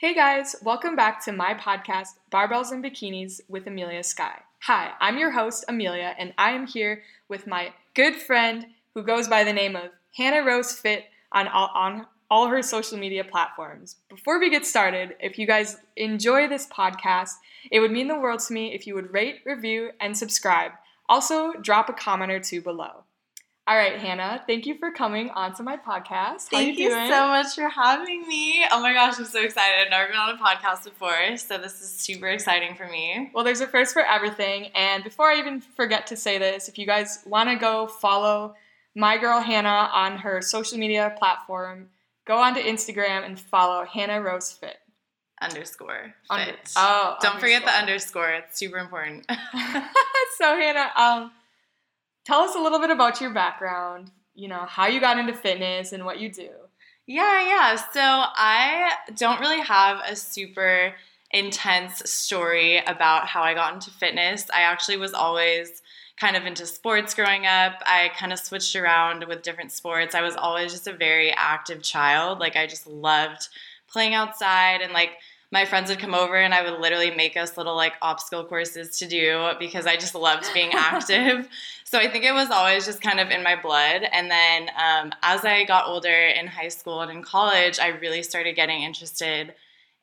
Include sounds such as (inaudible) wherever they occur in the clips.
Hey guys, welcome back to my podcast, Barbells and Bikinis with Amelia Sky. Hi, I'm your host, Amelia, and I am here with my good friend who goes by the name of Hannah Rose Fit on all, on all her social media platforms. Before we get started, if you guys enjoy this podcast, it would mean the world to me if you would rate, review, and subscribe. Also, drop a comment or two below. All right, Hannah, thank you for coming onto my podcast. Thank you, you so much for having me. Oh my gosh, I'm so excited. I've never been on a podcast before, so this is super exciting for me. Well, there's a first for everything. And before I even forget to say this, if you guys want to go follow my girl Hannah on her social media platform, go onto Instagram and follow Hannah Rose Fit. Underscore fit. Under, oh, don't underscore. forget the underscore. It's super important. (laughs) (laughs) so Hannah, um, tell us a little bit about your background, you know, how you got into fitness and what you do. Yeah, yeah. So I don't really have a super intense story about how I got into fitness. I actually was always kind of into sports growing up. I kind of switched around with different sports. I was always just a very active child. Like I just loved playing outside and like my friends would come over and I would literally make us little like obstacle courses to do because I just loved being (laughs) active. so I think it was always just kind of in my blood. And then um, as I got older in high school and in college, I really started getting interested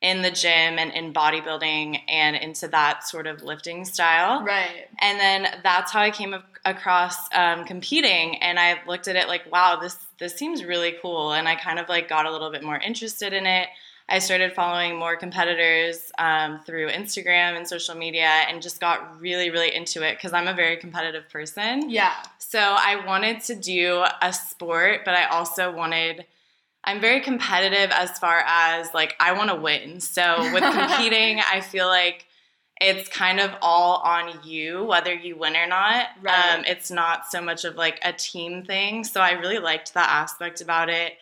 in the gym and in bodybuilding and into that sort of lifting style. Right. And then that's how I came across um, competing. And I looked at it like, wow, this this seems really cool. And I kind of like got a little bit more interested in it. I started following more competitors um, through Instagram and social media and just got really, really into it because I'm a very competitive person. Yeah. So I wanted to do a sport, but I also wanted, I'm very competitive as far as like, I want to win. So with (laughs) competing, I feel like it's kind of all on you, whether you win or not. Right. Um, it's not so much of like a team thing. So I really liked that aspect about it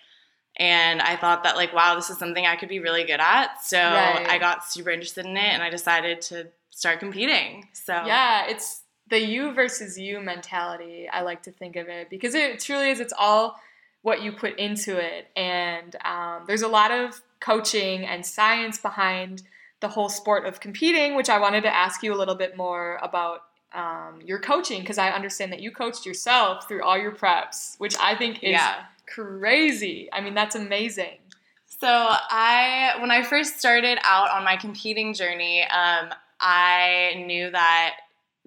and I thought that like wow this is something I could be really good at. So right. I got super interested in it and I decided to start competing. So yeah it's the you versus you mentality I like to think of it because it truly is it's all what you put into it. And um, there's a lot of coaching and science behind the whole sport of competing which I wanted to ask you a little bit more about um, your coaching because I understand that you coached yourself through all your preps, which I think is yeah crazy. I mean, that's amazing. So I, when I first started out on my competing journey, um, I knew that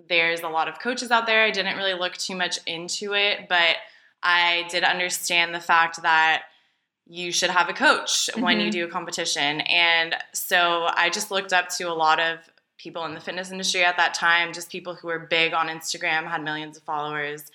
there's a lot of coaches out there. I didn't really look too much into it, but I did understand the fact that you should have a coach mm-hmm. when you mm-hmm. do a competition. And so I just looked up to a lot of people in the fitness industry at that time, just people who were big on Instagram, had millions of followers.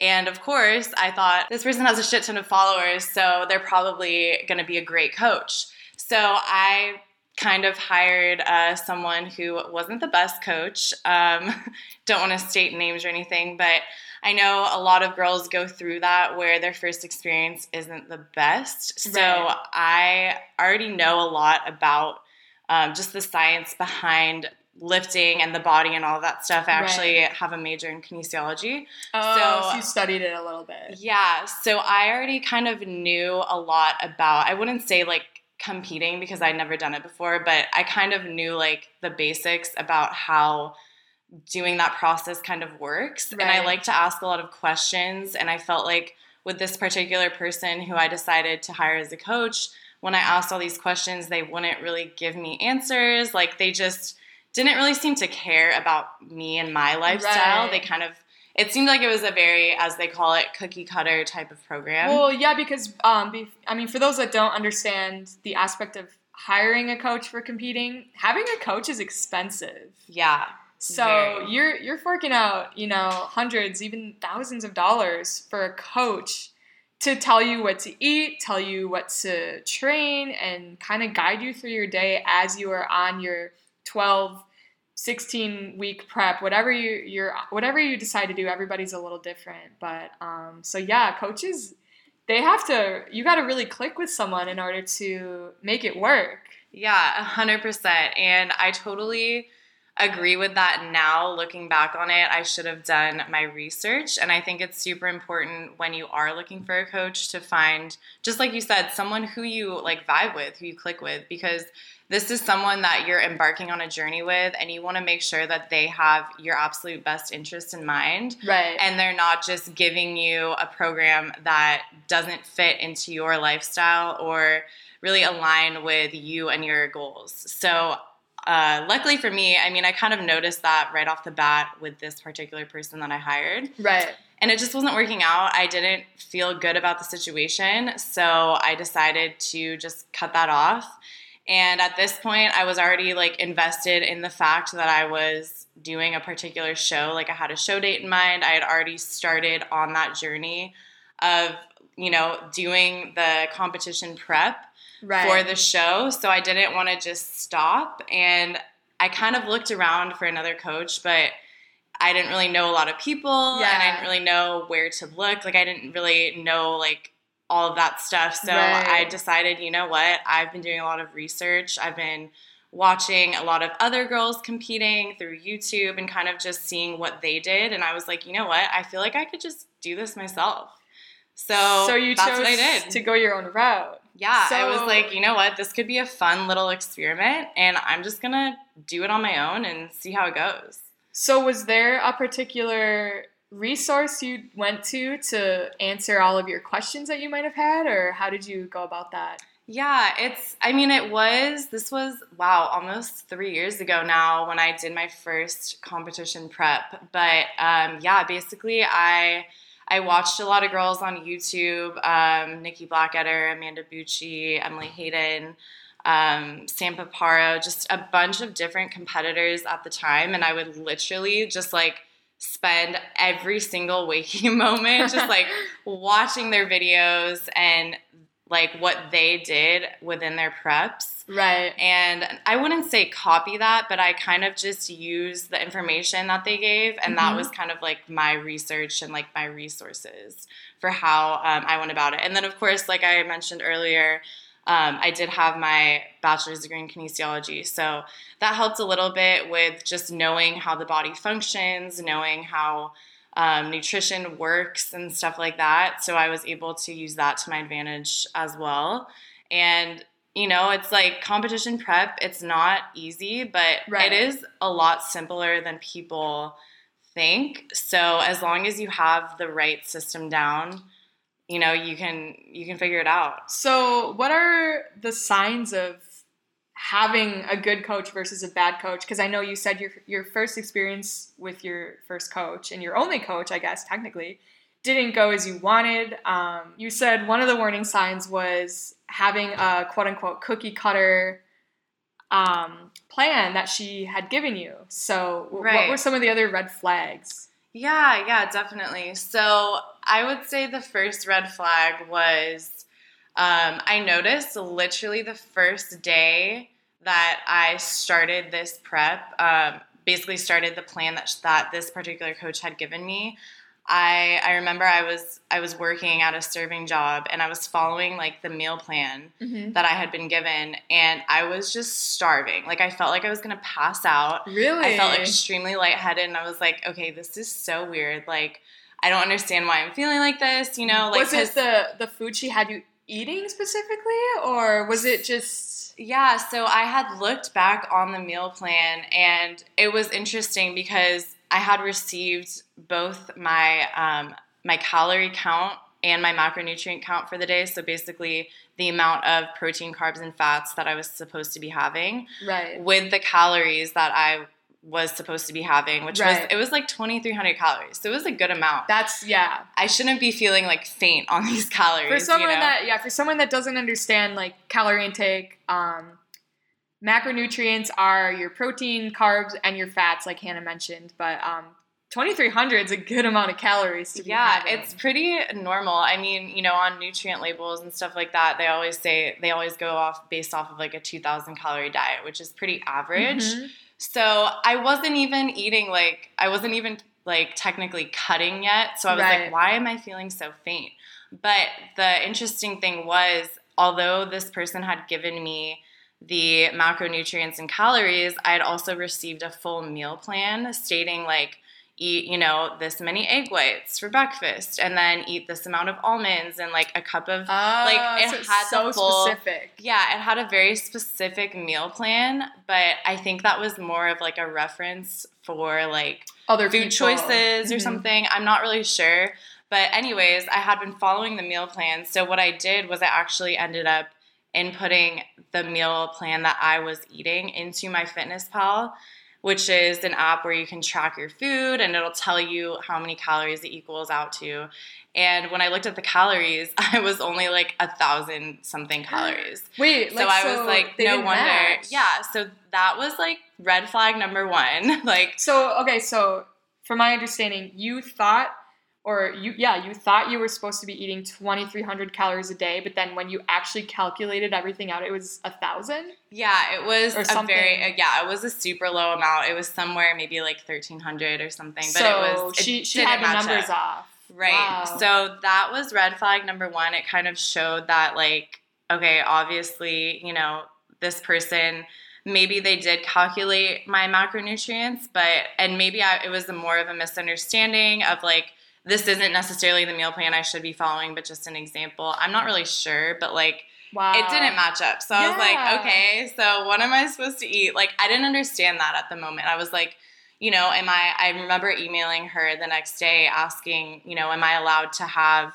And of course, I thought this person has a shit ton of followers, so they're probably going to be a great coach. So I kind of hired uh, someone who wasn't the best coach. Um, (laughs) don't want to state names or anything, but I know a lot of girls go through that where their first experience isn't the best. So right. I already know a lot about um, just the science behind lifting and the body and all that stuff. I actually right. have a major in kinesiology. Oh, so, so you studied it a little bit. Yeah. So I already kind of knew a lot about, I wouldn't say like competing because I'd never done it before, but I kind of knew like the basics about how doing that process kind of works. Right. And I like to ask a lot of questions. And I felt like with this particular person who I decided to hire as a coach, when I asked all these questions, they wouldn't really give me answers. Like they just didn't really seem to care about me and my lifestyle. Right. They kind of it seemed like it was a very, as they call it, cookie cutter type of program. Well, yeah, because um, be, I mean, for those that don't understand the aspect of hiring a coach for competing, having a coach is expensive. yeah. So Very. you're you're forking out, you know, hundreds, even thousands of dollars for a coach to tell you what to eat, tell you what to train, and kind of guide you through your day as you are on your 12, 16 week prep, whatever you you're whatever you decide to do, everybody's a little different. But um, so yeah, coaches they have to you got to really click with someone in order to make it work. Yeah, a hundred percent. And I totally agree with that now. Looking back on it, I should have done my research. And I think it's super important when you are looking for a coach to find, just like you said, someone who you like vibe with, who you click with, because this is someone that you're embarking on a journey with, and you want to make sure that they have your absolute best interest in mind. Right. and they're not just giving you a program that doesn't fit into your lifestyle or really align with you and your goals. So, uh, luckily for me, I mean, I kind of noticed that right off the bat with this particular person that I hired, right. and it just wasn't working out. I didn't feel good about the situation, so I decided to just cut that off. And at this point, I was already like invested in the fact that I was doing a particular show. Like I had a show date in mind. I had already started on that journey of, you know, doing the competition prep Right. for the show. So I didn't want to just stop. And I kind of looked around for another coach, but I didn't really know a lot of people and I didn't really know where to look. Like I didn't really know like all of that stuff. So Right. I decided, you know what? I've been doing a lot of research. I've been watching a lot of other girls competing through YouTube and kind of just seeing what they did. And I was like, you know what? I feel like I could just do this myself. So, so you that's chose what I did. to go your own route. Yeah, so, I was like, you know what? This could be a fun little experiment, and I'm just gonna do it on my own and see how it goes. So was there a particular resource you went to to answer all of your questions that you might have had, or how did you go about that? Yeah, it's, I mean, it was, this was, wow, almost three years ago now when I did my first competition prep. But um, yeah, basically, I, I watched a lot of girls on YouTube um, Nikki Blackketter, Amanda Bucci, Emily Hayden, um, Sam Paparo, just a bunch of different competitors at the time. And I would literally just like spend every single (laughs) waking moment just like (laughs) watching their videos and like what they did within their preps. Right. And I wouldn't say copy that, but I kind of just used the information that they gave. And that Mhm. was kind of like my research and like my resources for how um, I went about it. And then, of course, like I mentioned earlier, um, I did have my bachelor's degree in kinesiology. So that helped a little bit with just knowing how the body functions, knowing how um, nutrition works and stuff like that. So I was able to use that to my advantage as well. And you know, it's like competition prep, it's not easy, but Right. it is a lot simpler than people think. So as long as you have the right system down, you know, you can you can figure it out. So, what are the signs of having a good coach versus a bad coach? Because I know you said your your first experience with your first coach and your only coach, I guess technically, didn't go as you wanted. Um, you said one of the warning signs was having a quote unquote cookie cutter um, plan that she had given you. So, w- what were some of the other red flags? Yeah, yeah, definitely. So I would say the first red flag was um, I noticed literally the first day that I started this prep, um, basically started the plan that that this particular coach had given me. I I remember I was I was working at a serving job and I was following like the meal plan mm-hmm. that I had been given and I was just starving. Like I felt like I was gonna pass out. Really? I felt extremely lightheaded and I was like, okay, this is so weird. Like, I don't understand why I'm feeling like this, you know? Like, was it the the food she had you eating specifically, or was it just yeah, so I had looked back on the meal plan and it was interesting because I had received both my um, my calorie count and my macronutrient count for the day. So basically, the amount of protein, carbs, and fats that I was supposed to be having Right. with the calories that I was supposed to be having, which Right. was it was like 2,300 calories. So it was a good amount. That's yeah. I shouldn't be feeling like faint on these calories. For someone you know? that yeah, for someone that doesn't understand like calorie intake, um, macronutrients are your protein, carbs, and your fats, like Hannah mentioned. But um, 2,300 is a good amount of calories to be yeah, having. it's pretty normal. I mean, you know, on nutrient labels and stuff like that, they always say they always go off based off of like a 2,000 calorie diet, which is pretty average. Mhm. So I wasn't even eating like I wasn't even like technically cutting yet. So I was Right. like, why am I feeling so faint? But the interesting thing was, although this person had given me the macronutrients and calories, I had also received a full meal plan stating like eat, you know, this many egg whites for breakfast and then eat this amount of almonds and like a cup of Oh, it so had so full- specific. yeah, it had a very specific meal plan, but I think that was more of like a reference for like Other food people. choices or Mhm. something. I'm not really sure. But, anyways, I had been following the meal plan. So, what I did was I actually ended up inputting the meal plan that I was eating into MyFitnessPal, which is an app where you can track your food and it'll tell you how many calories it equals out to. And when I looked at the calories, (laughs) I was only like a thousand something (gasps) calories. Wait, So like, I was like, no wonder. match. Yeah, so that was like red flag number one. (laughs) like, So okay, so from my understanding, you thought, or you yeah, you thought you were supposed to be eating 2,300 calories a day, but then when you actually calculated everything out, it was a thousand. yeah, it was a very uh, yeah, it was a super low amount. It was somewhere maybe like thirteen hundred or something. But so it was it she she had the numbers up. off. Right. Wow. So that was red flag number one. It kind of showed that, like, okay, obviously, you know, this person, maybe they did calculate my macronutrients, but, and maybe I, it was a more of a misunderstanding of like, this isn't necessarily the meal plan I should be following, but just an example. I'm not really sure, but like, Wow. it didn't match up. So I was like, okay, so what am I supposed to eat? Like, I didn't understand that at the moment. I was like, you know, am I, I remember emailing her the next day asking, you know, am I allowed to have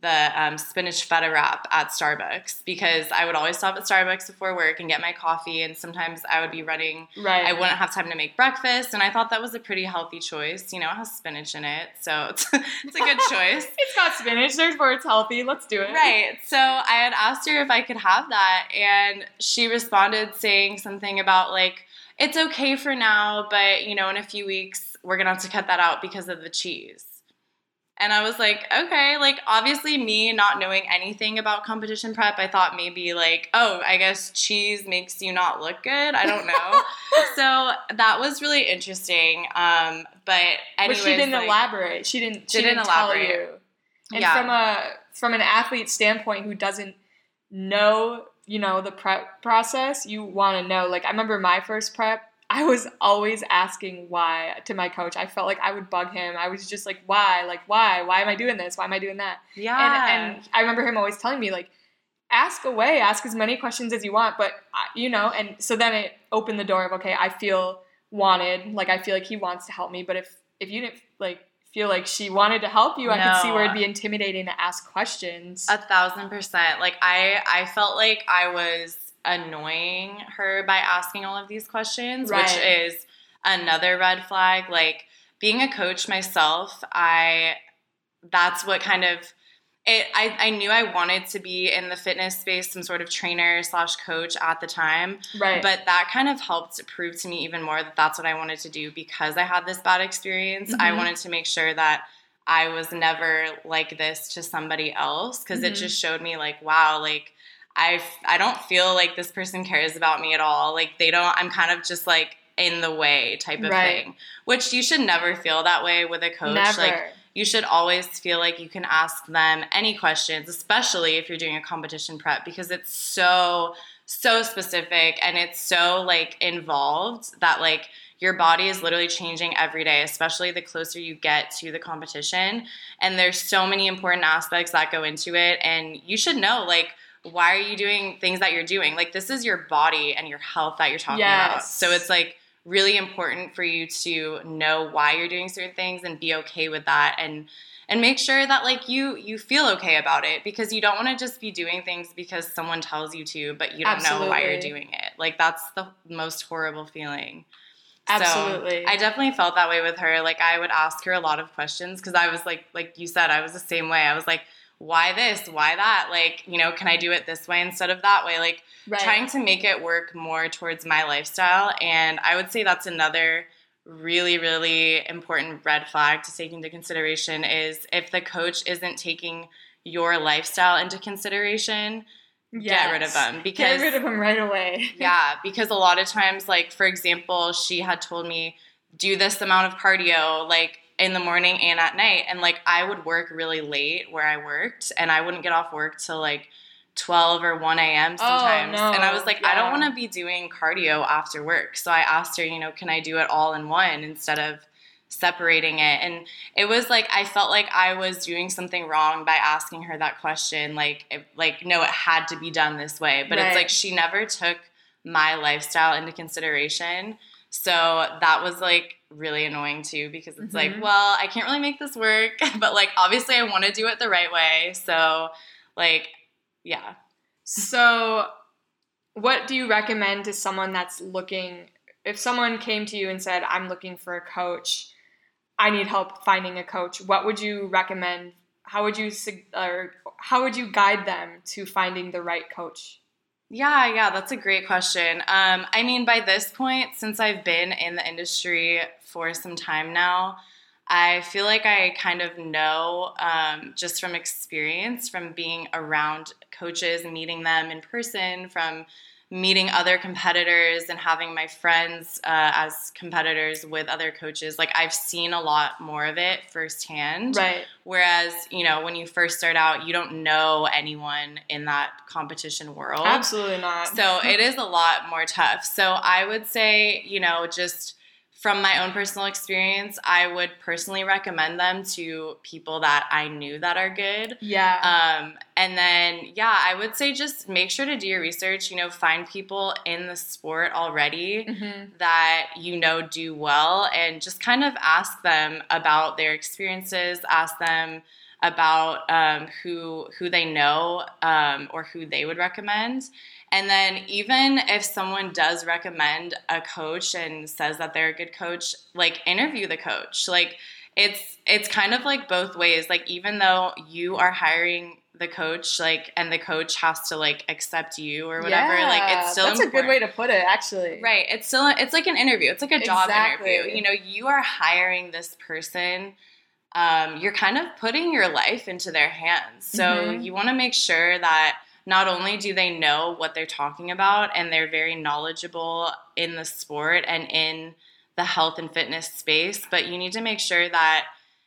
the um, spinach feta wrap at Starbucks? Because I would always stop at Starbucks before work and get my coffee, and sometimes I would be running Right. I wouldn't have time to make breakfast, and I thought that was a pretty healthy choice. You know, it has spinach in it, so it's, (laughs) it's a good choice. (laughs) It's got spinach. Therefore, it's healthy. Let's do it. Right. So I had asked her if I could have that, and she responded saying something about like, it's okay for now, but you know, in a few weeks, we're gonna have to cut that out because of the cheese. And I was like, okay, like obviously me not knowing anything about competition prep, I thought maybe like, oh, I guess cheese makes you not look good. I don't know. (laughs) so that was really interesting. Um, but anyways, but she didn't like- elaborate. She didn't. She Didn't didn't, elaborate. tell you. And Yeah. from a from an athlete standpoint who doesn't know, you know, the prep process, you want to know. Like I remember my first prep, I was always asking why to my coach. I felt like I would bug him. I was just like, why? Like why? Why am I doing this? Why am I doing that? yeah, And and I remember him always telling me like ask away, ask as many questions as you want, but you know, and so then it opened the door of okay, I feel wanted, like I feel like he wants to help me, but if if you didn't like feel like she wanted to help you, I could see where it'd be intimidating to ask questions. A thousand percent. Like I, I felt like I was annoying her by asking all of these questions, which is another red flag. Like being a coach myself, I that's what kind of it I, I knew I wanted to be in the fitness space, some sort of trainer slash coach at the time. right. But that kind of helped prove to me even more that that's what I wanted to do because I had this bad experience. I Mhm. wanted to make sure that I was never like this to somebody else because it Mhm. just showed me like, wow, like I I don't feel like this person cares about me at all. Like they don't. I'm kind of just like in the way type of Right. thing. Which you should never feel that way with a coach. Never. Like you should always feel like you can ask them any questions, especially if you're doing a competition prep, because it's so, so specific and it's so like involved that like your body is literally changing every day, especially the closer you get to the competition. And there's so many important aspects that go into it. And you should know, like, why are you doing things that you're doing? Like, this is your body and your health that you're talking about. So it's like, really important for you to know why you're doing certain things and be okay with that and and make sure that like you you feel okay about it because you don't want to just be doing things because someone tells you to but you don't Absolutely. know why you're doing it like that's the most horrible feeling Absolutely. so i definitely felt that way with her like i would ask her a lot of questions because i was like like you said i was the same way i was like why this why that like you know can i do it this way instead of that way like right. trying to make it work more towards my lifestyle and i would say that's another really, really important red flag to take into consideration is if the coach isn't taking your lifestyle into consideration, get rid of them. Because Get rid of them right away. (laughs) yeah, because a lot of times, like for example, she had told me do this amount of cardio, like in the morning and at night, and like I would work really late where I worked, and I wouldn't get off work till like. 12 or 1 a.m. Oh, sometimes. Oh, no. And I was like, I don't want to be doing cardio after work. So I asked her, you know, can I do it all in one instead of separating it? And it was like I felt like I was doing something wrong by asking her that question. Like, it, like no, it had to be done this way. But Right. it's like she never took my lifestyle into consideration. So that was like really annoying too because it's Mhm. like, well, I can't really make this work, (laughs) but like obviously I want to do it the right way. So like, yeah. So, what do you recommend to someone that's looking? If someone came to you and said, "I'm looking for a coach. I need help finding a coach." What would you recommend? How would you or how would you guide them to finding the right coach? Yeah, yeah, that's a great question. Um, I mean, by this point, since I've been in the industry for some time now, I feel like I kind of know um, just from experience, from being around coaches, meeting them in person, from meeting other competitors and having my friends uh, as competitors with other coaches. Like, I've seen a lot more of it firsthand. Right. Whereas, you know, when you first start out, you don't know anyone in that competition world. Absolutely not. So it is a lot more tough. So I would say, you know, just from my own personal experience, I would personally recommend them to people that I knew that are good. yeah. Um, and then, yeah, I would say just make sure to do your research. You know, find people in the sport already Mhm. that you know do well and just kind of ask them about their experiences ask them about um, who who they know um, or who they would recommend and then even if someone does recommend a coach and says that they're a good coach like interview the coach like it's it's kind of like both ways like even though you are hiring the coach like and the coach has to like accept you or whatever like it's still that's a good way to put it. Actually. Right. It's still it's like an interview. It's like a job Exactly. interview. You know, you are hiring this person. Um, you're kind of putting your life into their hands. So Mhm. you want to make sure that not only do they know what they're talking about and they're very knowledgeable in the sport and in the health and fitness space, but you need to make sure that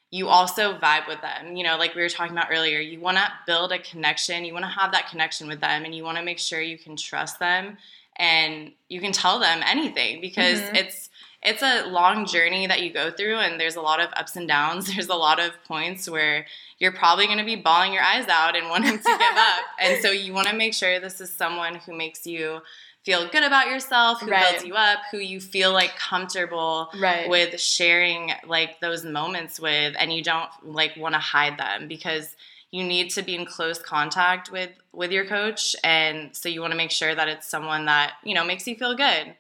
you also vibe with them. You know, like we were talking about earlier, you want to build a connection, you want to have that connection with them, and you want to make sure you can trust them and you can tell them anything because Mhm. it's it's a long journey that you go through and there's a lot of ups and downs (laughs) there's a lot of points where you're probably going to be bawling your eyes out and wanting to give up (laughs) and so you want to make sure this is someone who makes you feel good about yourself who Right. builds you up who you feel like comfortable Right. with sharing like those moments with and you don't like want to hide them because you need to be in close contact with with your coach and so you want to make sure that it's someone that you know makes you feel good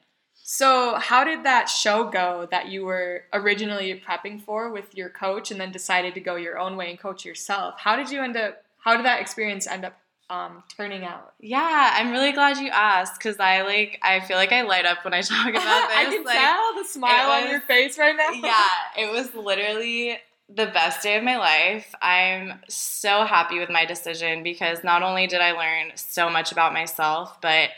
So, how did that show go that you were originally prepping for with your coach and then decided to go your own way and coach yourself? How did you end up, how did that experience end up um, turning out? yeah i'm really glad you asked because i like i feel like i light up when i (laughs) talk about (laughs) this I can like, tell the smile on your face right now. yeah, it was literally the best day of my life. I'm so happy with my decision because not only did I learn so much about myself, but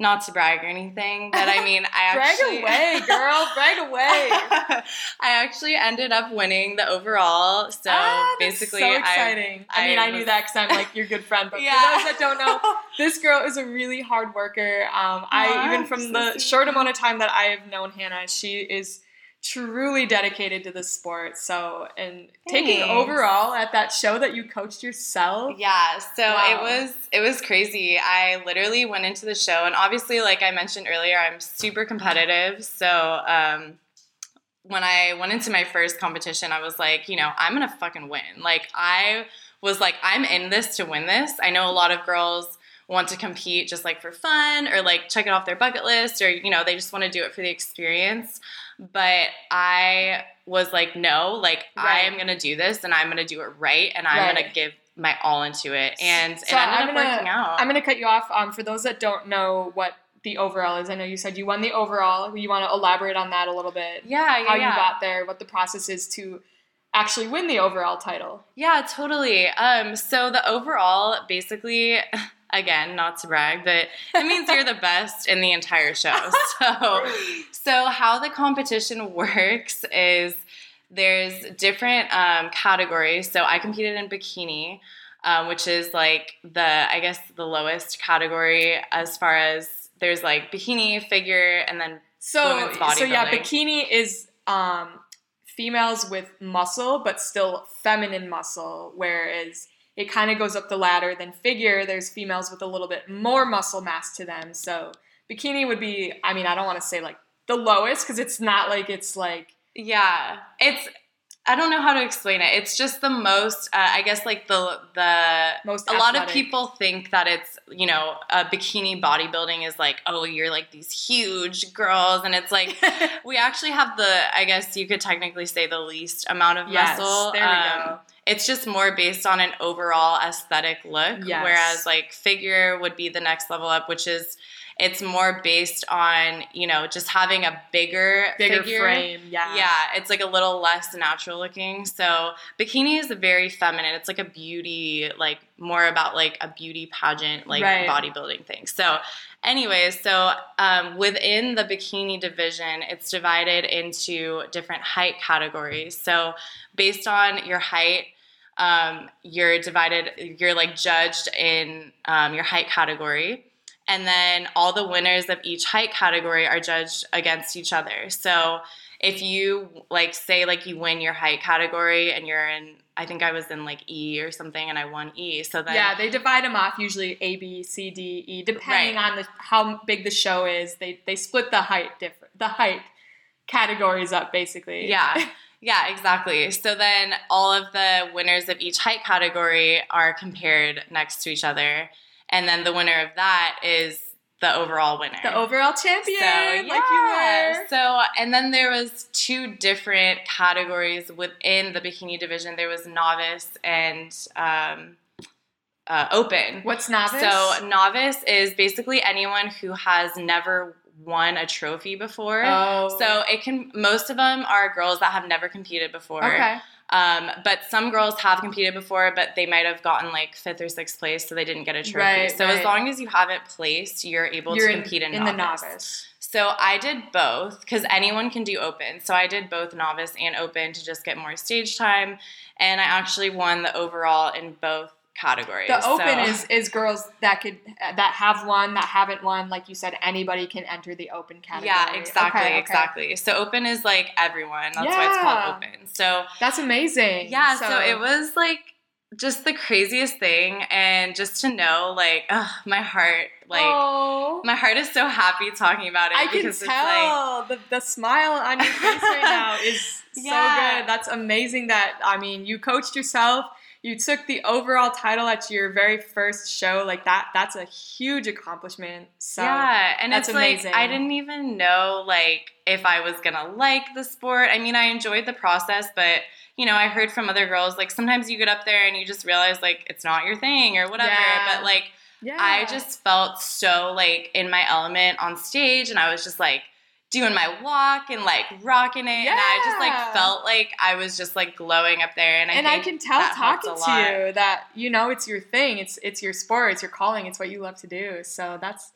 not to brag or anything, but I mean, I (laughs) Brag actually away, girl. Brag away. (laughs) I actually ended up winning the overall. So Ah, that's basically, so I- exciting. I, mean, I I knew that because I'm like your good friend. But Yeah. for those that don't know, (laughs) this girl is a really hard worker. Um, I even from the short amount of time that I have known Hannah, she is truly dedicated to the sport. So, and taking overall at that show that you coached yourself. Yeah, so Wow. it was it was crazy. I literally went into the show, and obviously, like I mentioned earlier, I'm super competitive. So um, when I went into my first competition, I was like, you know, I'm gonna fucking win. Like I was like, I'm in this to win this. I know a lot of girls want to compete just like for fun or like check it off their bucket list or you know they just want to do it for the experience. But i was like no like right. i am going to do this and i'm going to do it right and i'm right. going to give my all into it. And so it ended I'm up gonna, working out. I'm going to cut you off um, for those that don't know what the overall is. I know you said you won the overall. You want to elaborate on that a little bit? Yeah, yeah how yeah. you got there what the process is to actually win the overall title. Yeah totally. Um so the overall basically (laughs) again, not to brag, but it means you're the best in the entire show. (laughs) So, so how the competition works is there's different um, categories. So I competed in bikini, um, which is like the I guess the lowest category as far as there's like bikini, figure, and then so so yeah, bikini is um, females with muscle, but still feminine muscle, whereas it kind of goes up the ladder. Then figure, there's females with a little bit more muscle mass to them. So bikini would be, I mean, I don't want to say like the lowest because it's not like it's like. Yeah, it's. I don't know how to explain it. It's just the most. Uh, I guess like the the most. A lot of people think that it's you know a bikini bodybuilding is like oh you're like these huge girls and it's like (laughs) we actually have the I guess you could technically say the least amount of yes, muscle. There we um, go it's just more based on an overall aesthetic look yes. whereas like figure would be the next level up which is it's more based on you know just having a bigger bigger figure. frame yeah yeah it's like a little less natural looking so bikini is very feminine it's like a beauty like more about like a beauty pageant like right. bodybuilding thing so anyways so um, within the bikini division it's divided into different height categories so based on your height um, you're divided, you're like judged in um, your height category. And then all the winners of each height category are judged against each other. So if you like say like you win your height category and you're in I think I was in like E or something and I won E. So then Yeah, they divide them off usually A B C D E depending Right. on the, how big the show is. They they split the height different the height categories up basically. Yeah. (laughs) Yeah, exactly. So then all of the winners of each height category are compared next to each other. And then the winner of that is the overall winner. The overall champion, so, like you yeah. were. So, and then there was two different categories within the bikini division. There was novice and um, uh, open. What's novice? So, novice is basically anyone who has never won a trophy before. oh. So it can. Most of them are girls that have never competed before. okay. Um, but some girls have competed before, but they might have gotten like fifth or sixth place, so they didn't get a trophy. Right, so right. as long as you haven't placed, you're able You're to in, compete in, in novice. the novice. So I did both because anyone can do open. So I did both novice and open to just get more stage time, and I actually won the overall in both categories. The open So- is is girls that could that have won that haven't won. Like you said, anybody can enter the open category. Yeah, exactly, Okay, okay. exactly. So open is like everyone. That's why it's called open. So That's amazing. yeah, so, it was like just the craziest thing, and just to know, like, ugh, my heart, like, my heart is so happy talking about it I can it's like, tell the, the smile on your face right now (laughs) is Yeah. so good. That's amazing that I mean you coached yourself. You took the overall title at your very first show. Like that that's a huge accomplishment. So yeah, and that's it's amazing. like I didn't even know like if I was gonna like the sport. I mean, I enjoyed the process, but you know, I heard from other girls like sometimes you get up there and you just realize like it's not your thing or whatever. Yeah. But like yeah. I just felt so like in my element on stage, and I was just like doing my walk and like rocking it, and I just like felt like I was just like glowing up there, and I and I can tell talking to you that you know it's your thing. It's it's your sport. It's your calling. It's what you love to do. So that's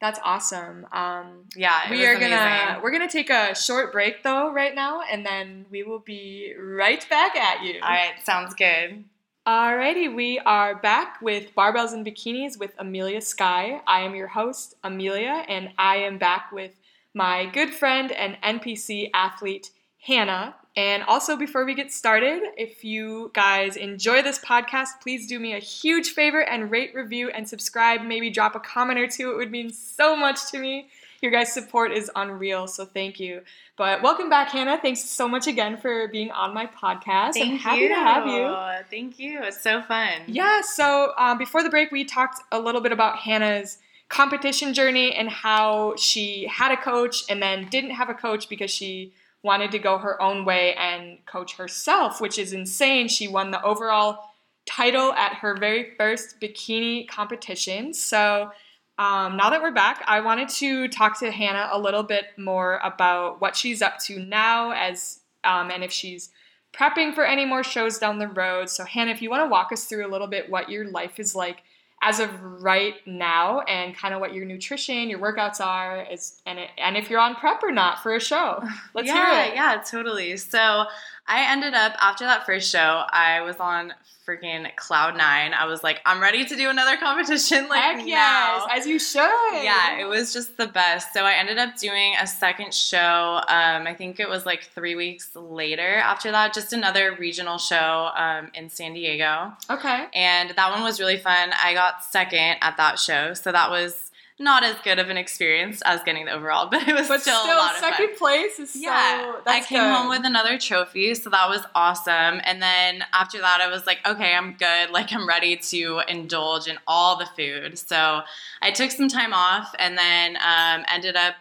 that's awesome. Um, Yeah, we are gonna we're gonna take a short break though right now, and then we will be right back at you. All right, sounds good. Alrighty, we are back with Barbells and Bikinis with Amelia Sky. I am your host, Amelia, and I am back with my good friend and NPC athlete, Hannah. And also, before we get started, if you guys enjoy this podcast, please do me a huge favor and rate, review, and subscribe. Maybe drop a comment or two. It would mean so much to me. your guys' support is unreal. So thank you. But welcome back, Hannah. Thanks so much again for being on my podcast. Thank I'm happy you. to have you. Thank you. It's so fun. Yeah. So um, before the break, we talked a little bit about Hannah's competition journey and how she had a coach and then didn't have a coach because she wanted to go her own way and coach herself, which is insane. She won the overall title at her very first bikini competition. So um, now that we're back, I wanted to talk to Hannah a little bit more about what she's up to now, as um, and if she's prepping for any more shows down the road. So Hannah, if you want to walk us through a little bit what your life is like as of right now, and kind of what your nutrition, your workouts are, is and it, and if you're on prep or not for a show. (laughs) Let's yeah, hear it. Yeah, totally. So I ended up after that first show, I was on freaking cloud nine. I was like, I'm ready to do another (laughs) competition. Like Heck now. yes, as you should. Yeah, it was just the best. So I ended up doing a second show. Um, I think it was like three weeks later after that, just another regional show um, in San Diego. Okay. And that one was really fun. I got second at that show. So that was not as good of an experience as getting the overall, (laughs) but it was But still, still, a lot of fun. second place is so. Yeah, so. I came good. home with another trophy, so that was awesome. And then after that, I was like, okay, I'm good. Like, I'm ready to indulge in all the food. So I took some time off and then um, ended up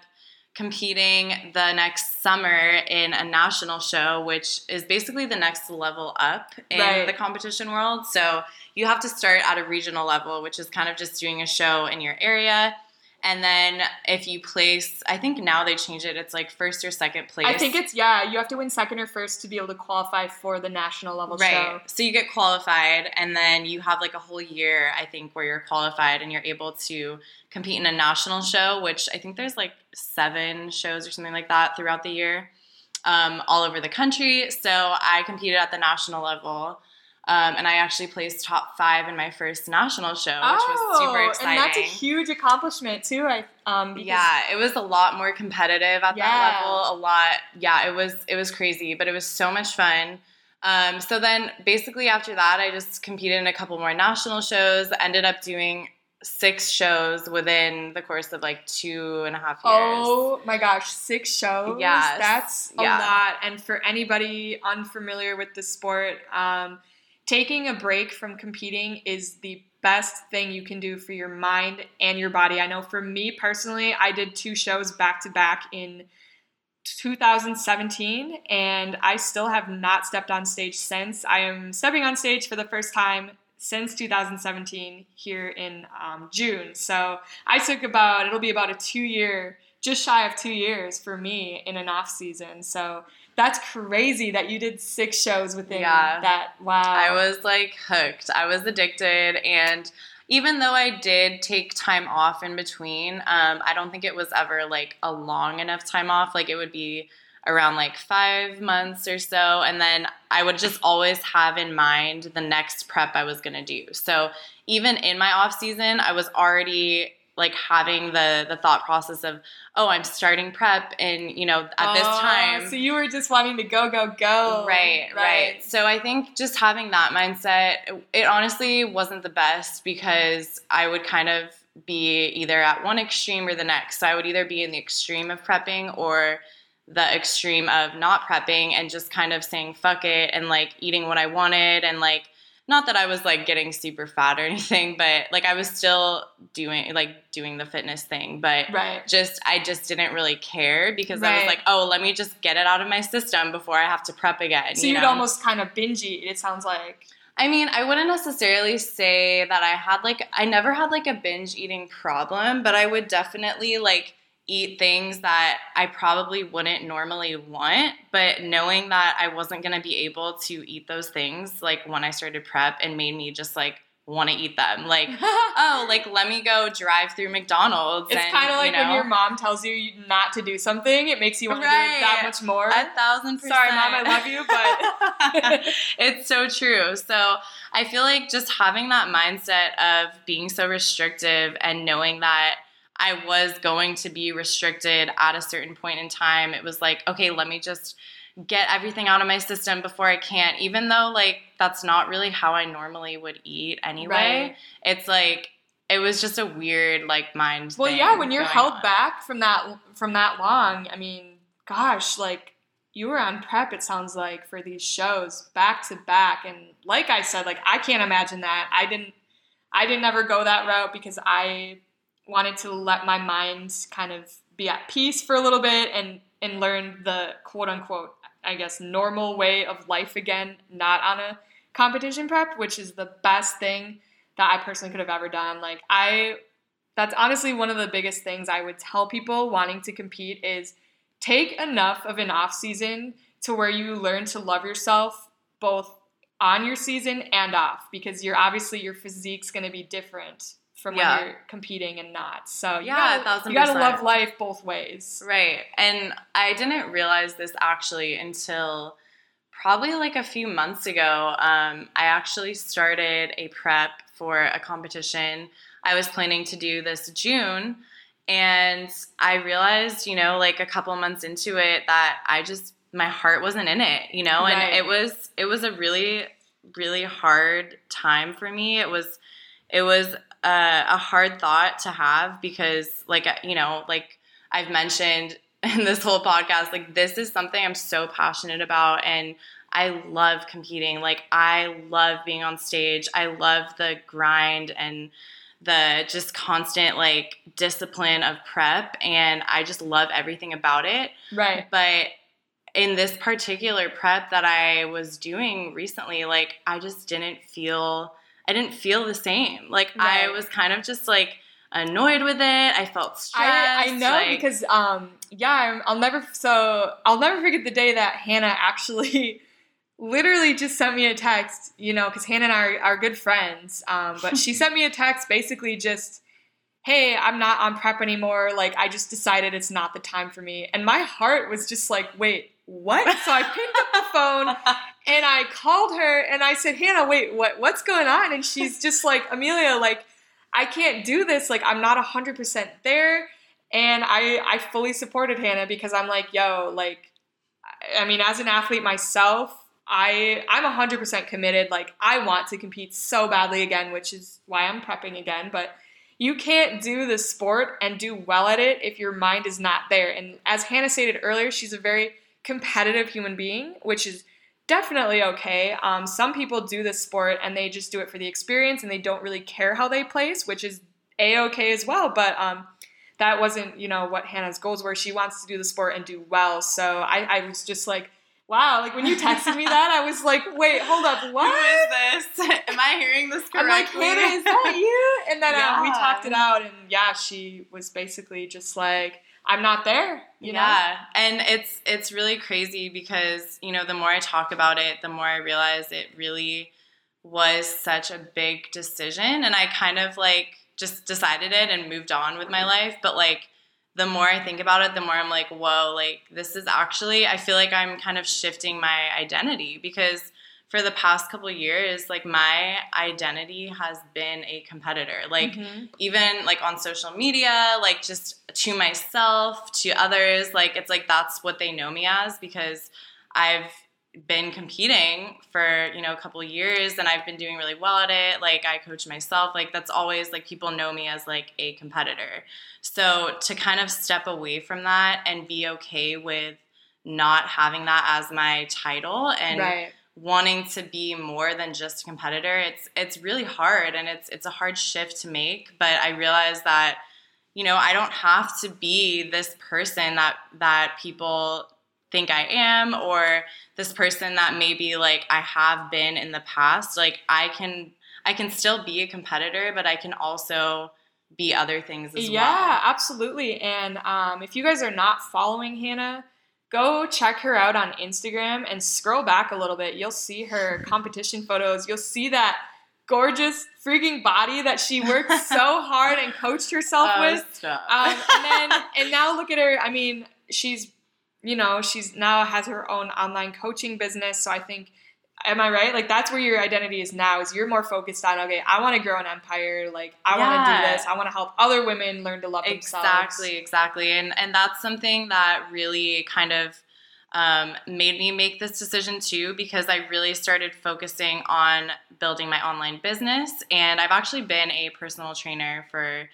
competing the next summer in a national show, which is basically the next level up in Right. the competition world. So you have to start at a regional level, which is kind of just doing a show in your area. And then if you place, I think now they change it. It's like first or second place. I think it's yeah. You have to win second or first to be able to qualify for the national level right. show. So you get qualified, and then you have like a whole year, I think, where you're qualified and you're able to compete in a national show, which I think there's like seven shows or something like that throughout the year, um, all over the country. So I competed at the national level. Um, and I actually placed top five in my first national show, which was super exciting. Oh, and that's a huge accomplishment too. I um because- yeah it was a lot more competitive at Yeah. that level a lot yeah it was it was crazy but it was so much fun um, so then basically after that i just competed in a couple more national shows ended up doing six shows within the course of like two and a half years Oh my gosh, six shows. Yes. That's a Yeah. lot. And for anybody unfamiliar with the sport, um, taking a break from competing is the best thing you can do for your mind and your body. I know for me personally, I did two shows back to back in 2017 and I still have not stepped on stage since. I am stepping on stage for the first time since 2017 here in um, June. So I took about, it'll be about a two year, just shy of two years for me in an off season. So that's crazy that you did six shows within Yeah. that. Wow. I was like hooked. I was addicted. And even though I did take time off in between, um, I don't think it was ever like a long enough time off. Like it would be around like five months or so. And then I would just always have in mind the next prep I was going to do. So even in my off season, I was already like having the the thought process of oh i'm starting prep and you know at this Oh, time So you were just wanting to go, go, go. Right, right, So I think just having that mindset, it honestly wasn't the best because I would kind of be either at one extreme or the next. So I would either be in the extreme of prepping or the extreme of not prepping and just kind of saying fuck it and like eating what I wanted and like not that I was like getting super fat or (laughs) anything, but like I was still doing like doing the fitness thing, but Right. just I just didn't really care because I was like, oh, let me just get it out of my system before I have to prep again. So you you'd know? almost kind of binge eat, it sounds like. I mean, I wouldn't necessarily say that I had like I never had like a binge eating problem, but I would definitely like eat things that I probably wouldn't normally want, but knowing that I wasn't going to be able to eat those things like when I started prep and made me just like want to eat them. Like, (laughs) oh, like let me go drive through McDonald's It's kind of like you know, when your mom tells you not to do something, it makes you want to do it that much more. A thousand percent. Sorry, mom, I love you, but (laughs) it's so true. So I feel like just having that mindset of being so restrictive and knowing that I was going to be restricted at a certain point in time, it was like, okay, let me just get everything out of my system before I can't, even though like that's not really how I normally would eat anyway. Right. It's like it was just a weird like mind. Well, yeah, when you're held on. back from that from that long, I mean, gosh, like you were on prep. It sounds like for these shows back to back, and like I said, like I can't imagine that. I didn't, I didn't ever go that route because I wanted to let my mind kind of be at peace for a little bit and and learn the quote unquote, I guess, normal way of life again, not on a competition prep, which is the best thing that I personally could have ever done. Like I that's honestly one of the biggest things I would tell people wanting to compete is take enough of an off season to where you learn to love yourself both on your season and off because you're obviously your physique's going to be different from Yeah. when you're competing and not. So you Yeah, gotta, thousand you gotta love life both ways. Right. And I didn't realize this actually until probably like a few months ago. Um, I actually started a prep for a competition I was planning to do this June. And I realized, you know, like a couple months into it, that I just, my heart wasn't in it, you know, and Right. it was, it was a really, really hard time for me. It was, it was a, a hard thought to have because, like, you know, like I've mentioned (laughs) in this whole podcast, like, this is something I'm so passionate about. And I love competing. Like, I love being on stage. I love the grind and the just constant, like, discipline of prep. And I just love everything about it. Right. But in this particular prep that I was doing recently, like I just didn't feel I didn't feel the same. Like I was kind of just like annoyed with it. I felt stressed. I, I know like- because um yeah I'm, I'll never so I'll never forget the day that Hannah (laughs) actually literally just sent me a text you know because Hannah and I are, are good friends um but she (laughs) sent me a text basically just hey I'm not on prep anymore like I just decided it's not the time for me and my heart was just like wait what so I picked up the phone (laughs) and I called her and I said, Hannah, wait, what what's going on? And she's just (laughs) like, Amelia, like, I can't do this. Like, I'm not hundred percent there. And I I fully supported Hannah because I'm like, yo, like, I- mean, as an athlete myself, I I'm hundred percent committed. Like, I want to compete so badly again, which is why I'm prepping again. But you can't do the sport and do well at it if your mind is not there. And as Hannah stated earlier, she's a very competitive human being, which is definitely okay. Um, some people do this sport and they just do it for the experience and they don't really care how they place, which is a okay as well. But um, that wasn't, you know, what Hannah's goals were. She wants to do the sport and do well. So I, I was just like, wow. Like when you texted me that, I was like, wait, hold up, Who what? is this? (laughs) Am I hearing this correctly? I'm like? Hannah, is that you? And then um, (laughs) we talked it out, and yeah, she was basically just like, I'm not there. You know? yeah, and it's it's really crazy because you know the more I talk about it, the more I realize it really was such a big decision, and I kind of like just decided it and moved on with my life. But like the more I think about it, the more I'm like, whoa, like this is actually I feel like I'm kind of shifting my identity because for the past couple years, like my identity has been a competitor. Like Mhm. even like on social media, like just to myself, to others, like it's like that's what they know me as because I've been competing for, you know, a couple years and I've been doing really well at it. Like I coach myself, like that's always like people know me as like a competitor. So to kind of step away from that and be okay with not having that as my title and right. Wanting to be more than just a competitor it's it's really hard and it's it's a hard shift to make but i realize that you know i don't have to be this person that that people think i am or this person that maybe like i have been in the past like i can i can still be a competitor but i can also be other things as yeah, well Yeah, absolutely. And um, if you guys are not following Hannah, go check her out on Instagram and scroll back a little bit. You'll see her (laughs) competition photos. You'll see that gorgeous freaking body that she worked so hard and coached herself Oh, with. Um, and (laughs) then and now look at her. I mean, she's you know she's now has her own online coaching business. So I think. Am I right? Like that's where your identity is now. Is you're more focused on okay, I want to grow an empire. Like I want to do this. I want to help other women learn to love themselves. exactly exactly and and that's something that really kind of um, made me make this decision too because I really started focusing on building my online business. And I've actually been a personal trainer for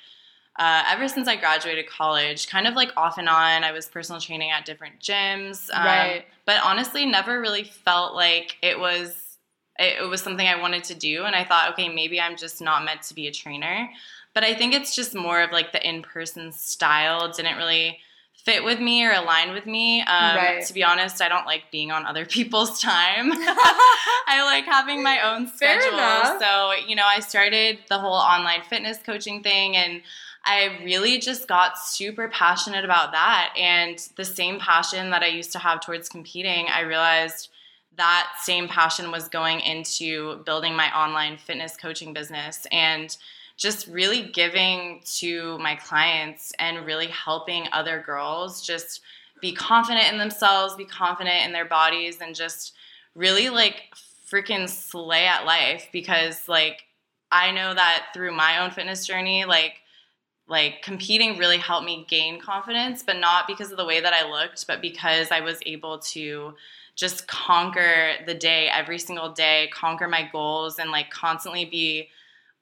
uh, ever since I graduated college, kind of like off and on. I was personal training at different gyms. Um, Right. But honestly, never really felt like it was. It, was something I wanted to do, and I thought, okay, maybe I'm just not meant to be a trainer. But I think it's just more of like the in-person style didn't really fit with me or align with me. Um, Right. To be honest, I don't like being on other (laughs) people's time. (laughs) (laughs) I like having my own Fair schedule. enough. So, you know, I started the whole online fitness coaching thing and I really just got super passionate about that. And the same passion that I used to have towards competing, I realized that same passion was going into building my online fitness coaching business and just really giving to my clients and really helping other girls just be confident in themselves, be confident in their bodies, and just really like freaking slay at life because like I know that through my own fitness journey, like like competing really helped me gain confidence, but not because of the way that I looked, but because I was able to just conquer the day every single day, conquer my goals, and like constantly be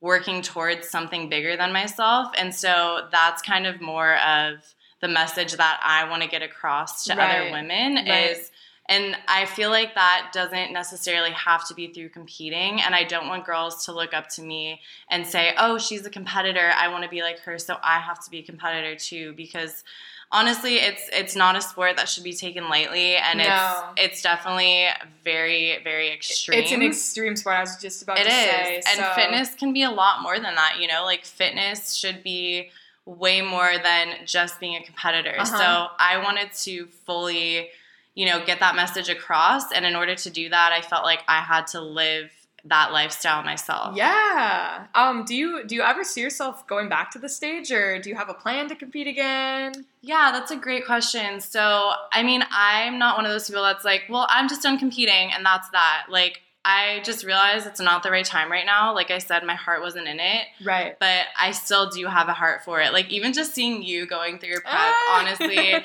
working towards something bigger than myself. And so that's kind of more of the message that I want to get across to Right. other women Right. is and I feel like that doesn't necessarily have to be through competing. And I don't want girls to look up to me and say, oh, she's a competitor. I want to be like her. So I have to be a competitor too. Because honestly, it's it's not a sport that should be taken lightly. And No. it's it's definitely very, very extreme. It's an extreme sport. I was just about It to is. say. And so- fitness can be a lot more than that, you know? Like fitness should be way more than just being a competitor. Uh-huh. So I wanted to fully, you know, get that message across. And in order to do that, I felt like I had to live that lifestyle myself. Yeah. Um. Do you do you ever see yourself going back to the stage, or do you have a plan to compete again? Yeah, that's a great question. So, I mean, I'm not one of those people that's like, well, I'm just done competing and that's that. Like, I just realized it's not the right time right now. Like I said, my heart wasn't in it. Right. but I still do have a heart for it. Like even just seeing you going through your prep, Ah. honestly, it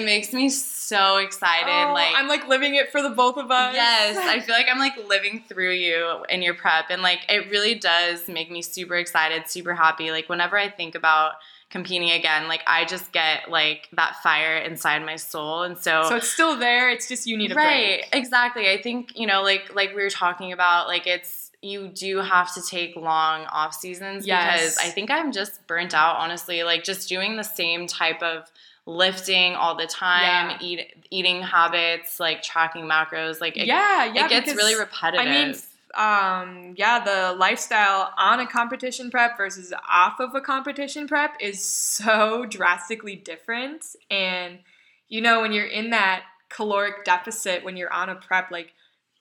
(laughs) makes me so excited. Oh, like I'm like living it for the both of us. yes, I (laughs) feel like I'm like living through you in your prep, and like it really does make me super excited, super happy. Like whenever I think about competing again, like I just get like that fire inside my soul, and so so it's still there. It's just you need a right break. exactly i think you know like like we were talking about like it's you do have to take long off seasons Yes. because i think i'm just burnt out honestly like just doing the same type of lifting all the time Yeah. eat, eating habits like tracking macros like it, yeah, yeah. it gets really repetitive I mean, um, yeah, the lifestyle on a competition prep versus off of a competition prep is so (laughs) drastically different. And, you know, when you're in that caloric deficit, when you're on a prep, like,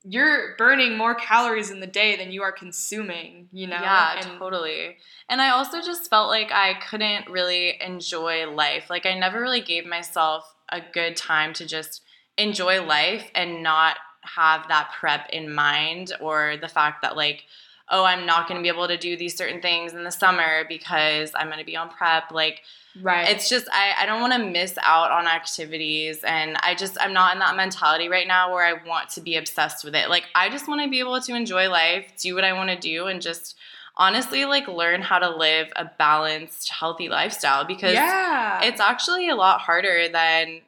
you're burning more calories in the day than you are consuming, you know? Yeah, And- totally. And I also just felt like I couldn't really enjoy life. Like I never really gave myself a good time to just enjoy life and not have that prep in mind or the fact that like oh, I'm not going to be able to do these certain things in the summer because I'm going to be on prep. Like Right. it's just I, I don't want to miss out on activities and i just i'm not in that mentality right now where i want to be obsessed with it like i just want to be able to enjoy life do what i want to do and just honestly like learn how to live a balanced healthy lifestyle because yeah. it's actually a lot harder than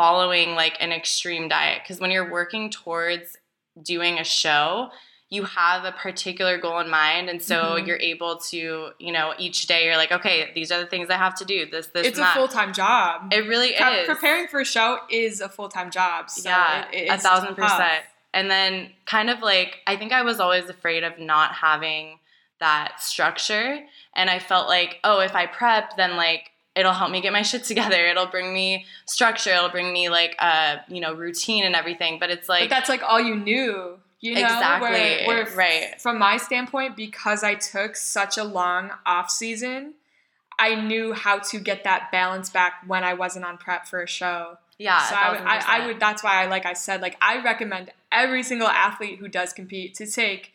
following like an extreme diet because when you're working towards doing a show you have a particular goal in mind and so Mhm. you're able to you know each day you're like okay these are the things i have to do this this it's a that. full time job. it really Pre- is Preparing for a show is a full time job. So yeah it, it a thousand tough. percent and then kind of like i think i was always afraid of not having that structure and i felt like oh if i prep then like it'll help me get my shit together it'll bring me structure it'll bring me like a you know routine and everything but it's like but that's like all you knew. You know, Exactly, Where, where right. From my standpoint, because I took such a long off season, I knew how to get that balance back when I wasn't on prep for a show. yeah so I, would- I, I would. That's why I like I said like I recommend every single athlete who does compete to take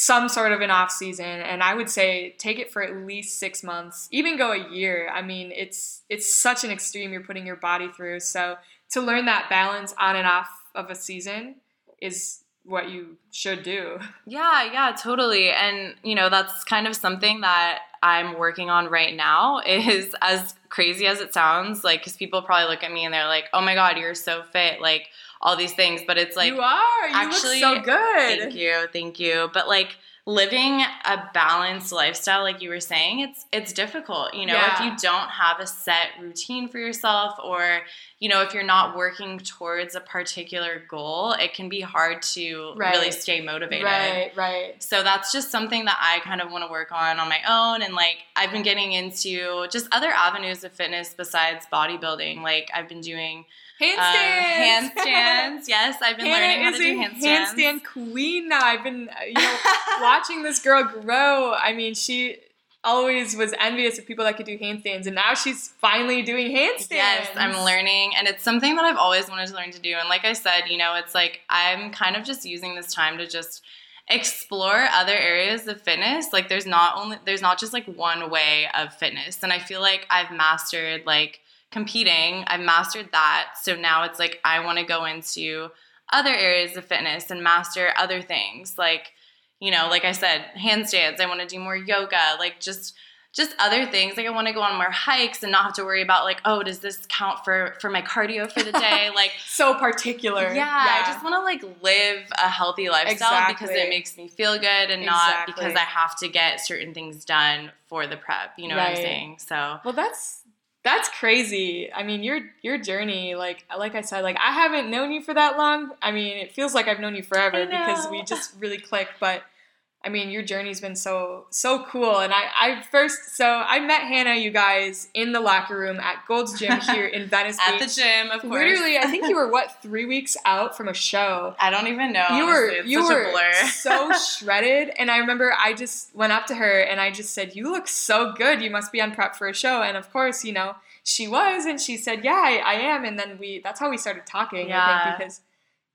some sort of an off season, and I would say take it for at least six months, even go a year. I mean, it's it's such an extreme you're putting your body through. So to learn that balance on and off of a season is what you should do. (laughs) Yeah, yeah, totally. And you know, that's kind of something that I'm working on right now is (laughs) as crazy as it sounds, like cuz people probably look at me and they're like, "Oh my god, you're so fit." Like all these things, but it's like You are. You actually look so good. Thank you. Thank you. But like living a balanced lifestyle like you were saying it's it's difficult you know if you don't have a set routine for yourself or you know if you're not working towards a particular goal it can be hard to Right. really stay motivated Right, right. so that's just something that I kind of want to work on on my own. And like, I've been getting into just other avenues of fitness besides bodybuilding. Like, I've been doing Handstands. uh, handstands. (laughs) Yes, I've been learning how to do handstands. handstand queen now. I've been, uh, you know, (laughs) watching this girl grow. I mean, she always was envious of people that could do handstands, and now she's finally doing handstands. Yes, I'm learning, and it's something that I've always wanted to learn to do. And like I said, you know, it's like I'm kind of just using this time to just explore other areas of fitness. Like there's not only there's not just like one way of fitness, and I feel like I've mastered like competing. I've mastered that, so now it's like I want to go into other areas of fitness and master other things like you know like i said handstands i want to do more yoga like just just other things. Like i want to go on more hikes and not have to worry about like oh does this count for for my cardio for the day? (laughs) Like so particular. yeah, i just want to like live a healthy lifestyle because it makes me feel good and not because i have to get certain things done for the prep you know what i'm saying? So Well, that's that's crazy. I mean, your your journey, like like I said, like I haven't known you for that long. I mean, it feels like I've known you forever because we just really click. But I mean, your journey's been so so cool. And I I first so I met Hannah, you guys, in the locker room at Gold's Gym (laughs) here in Venice at Beach. the gym of course Literally, I think you were what (laughs) three weeks out from a show. i don't even know you honestly. were It's you were so (laughs) shredded and i remember i just went up to her and i just said you look so good you must be on prep for a show and of course you know she was and she said yeah i, I am and then we that's how we started talking i Yeah. think because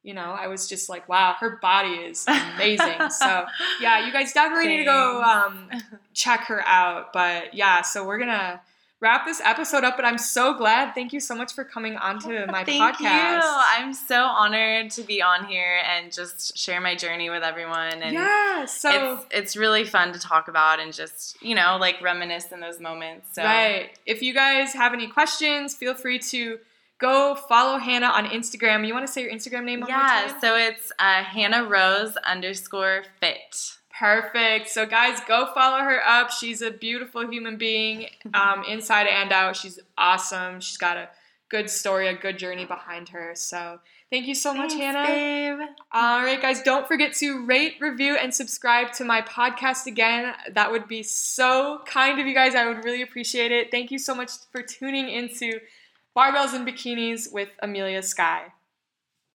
you know i was just like wow her body is amazing so (laughs) yeah you guys definitely need to go um, check her out but yeah so we're gonna wrap this episode up but i'm so glad thank you so much for coming onto my (laughs) Thank podcast you. I'm so honored to be on here and just share my journey with everyone. And yeah so it's it's really fun to talk about and just you know like reminisce in those moments. So Right. If you guys have any questions, feel free to go follow Hannah on Instagram. You want to say your Instagram name yeah. So it's uh, Hannah Rose underscore fit. Perfect. So, guys, go follow her up. She's a beautiful human being, (laughs) um, inside and out. She's awesome. She's got a good story, a good journey behind her. So, thank you so much, Hannah. babe. All right, guys, don't forget to rate, review, and subscribe to my podcast again. That would be so kind of you guys. I would really appreciate it. Thank you so much for tuning into Barbells and Bikinis with Amelia Sky.